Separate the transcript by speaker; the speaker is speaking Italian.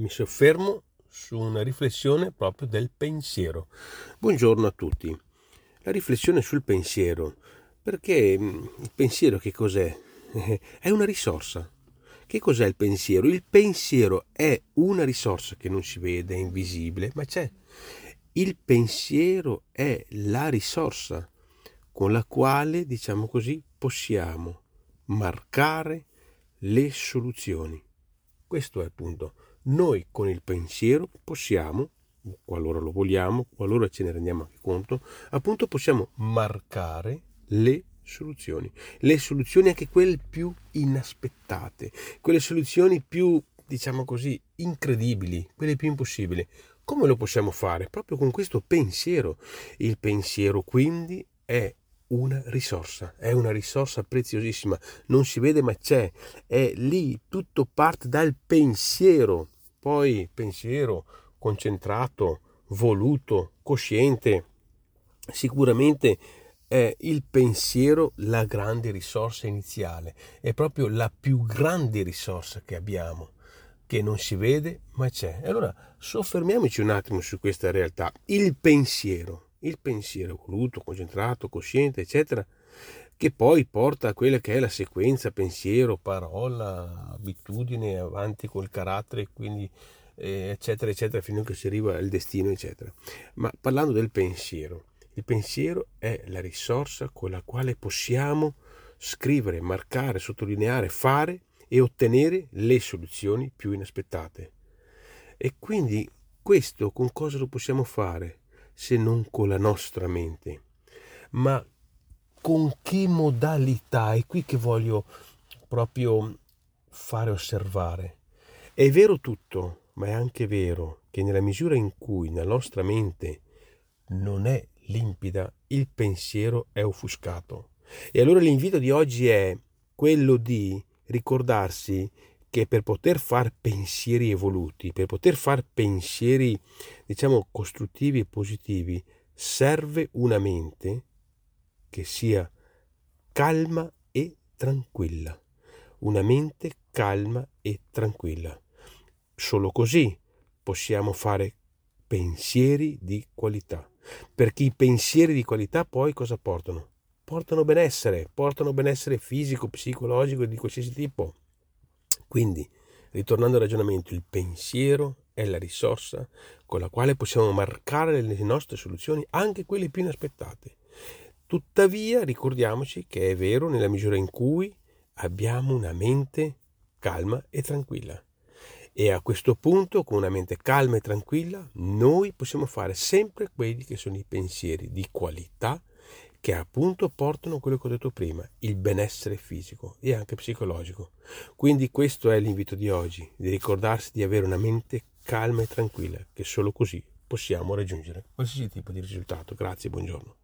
Speaker 1: mi soffermo su una riflessione proprio del pensiero. Buongiorno a tutti. La riflessione sul pensiero, perché mm, il pensiero che cos'è? È una risorsa. Che cos'è il pensiero? Il pensiero è una risorsa che non si vede, è invisibile, ma c'è. Il pensiero è la risorsa con la quale, diciamo così, possiamo marcare le soluzioni. Questo è il punto. Noi con il pensiero possiamo, qualora lo vogliamo, qualora ce ne rendiamo anche conto, appunto possiamo marcare le soluzioni. Le soluzioni anche quelle più inaspettate, quelle soluzioni più, diciamo così, incredibili, quelle più impossibili. Come lo possiamo fare? Proprio con questo pensiero. Il pensiero quindi è una risorsa, è una risorsa preziosissima, non si vede ma c'è, è lì, tutto parte dal pensiero, poi pensiero concentrato, voluto, cosciente, sicuramente è il pensiero la grande risorsa iniziale, è proprio la più grande risorsa che abbiamo, che non si vede ma c'è. Allora soffermiamoci un attimo su questa realtà, il pensiero il pensiero voluto, concentrato, cosciente, eccetera, che poi porta a quella che è la sequenza pensiero, parola, abitudine, avanti col carattere, quindi eh, eccetera, eccetera, fino a che si arriva al destino, eccetera. Ma parlando del pensiero, il pensiero è la risorsa con la quale possiamo scrivere, marcare, sottolineare, fare e ottenere le soluzioni più inaspettate. E quindi questo con cosa lo possiamo fare? se non con la nostra mente. Ma con che modalità? È qui che voglio proprio fare osservare. È vero tutto, ma è anche vero che nella misura in cui la nostra mente non è limpida, il pensiero è offuscato. E allora l'invito di oggi è quello di ricordarsi che per poter fare pensieri evoluti, per poter fare pensieri, diciamo, costruttivi e positivi, serve una mente che sia calma e tranquilla. Una mente calma e tranquilla. Solo così possiamo fare pensieri di qualità. Perché i pensieri di qualità poi cosa portano? Portano benessere, portano benessere fisico, psicologico e di qualsiasi tipo. Quindi, ritornando al ragionamento, il pensiero è la risorsa con la quale possiamo marcare le nostre soluzioni, anche quelle più inaspettate. Tuttavia, ricordiamoci che è vero nella misura in cui abbiamo una mente calma e tranquilla. E a questo punto, con una mente calma e tranquilla, noi possiamo fare sempre quelli che sono i pensieri di qualità che appunto portano quello che ho detto prima, il benessere fisico e anche psicologico. Quindi questo è l'invito di oggi, di ricordarsi di avere una mente calma e tranquilla, che solo così possiamo raggiungere qualsiasi tipo di risultato. Grazie, buongiorno.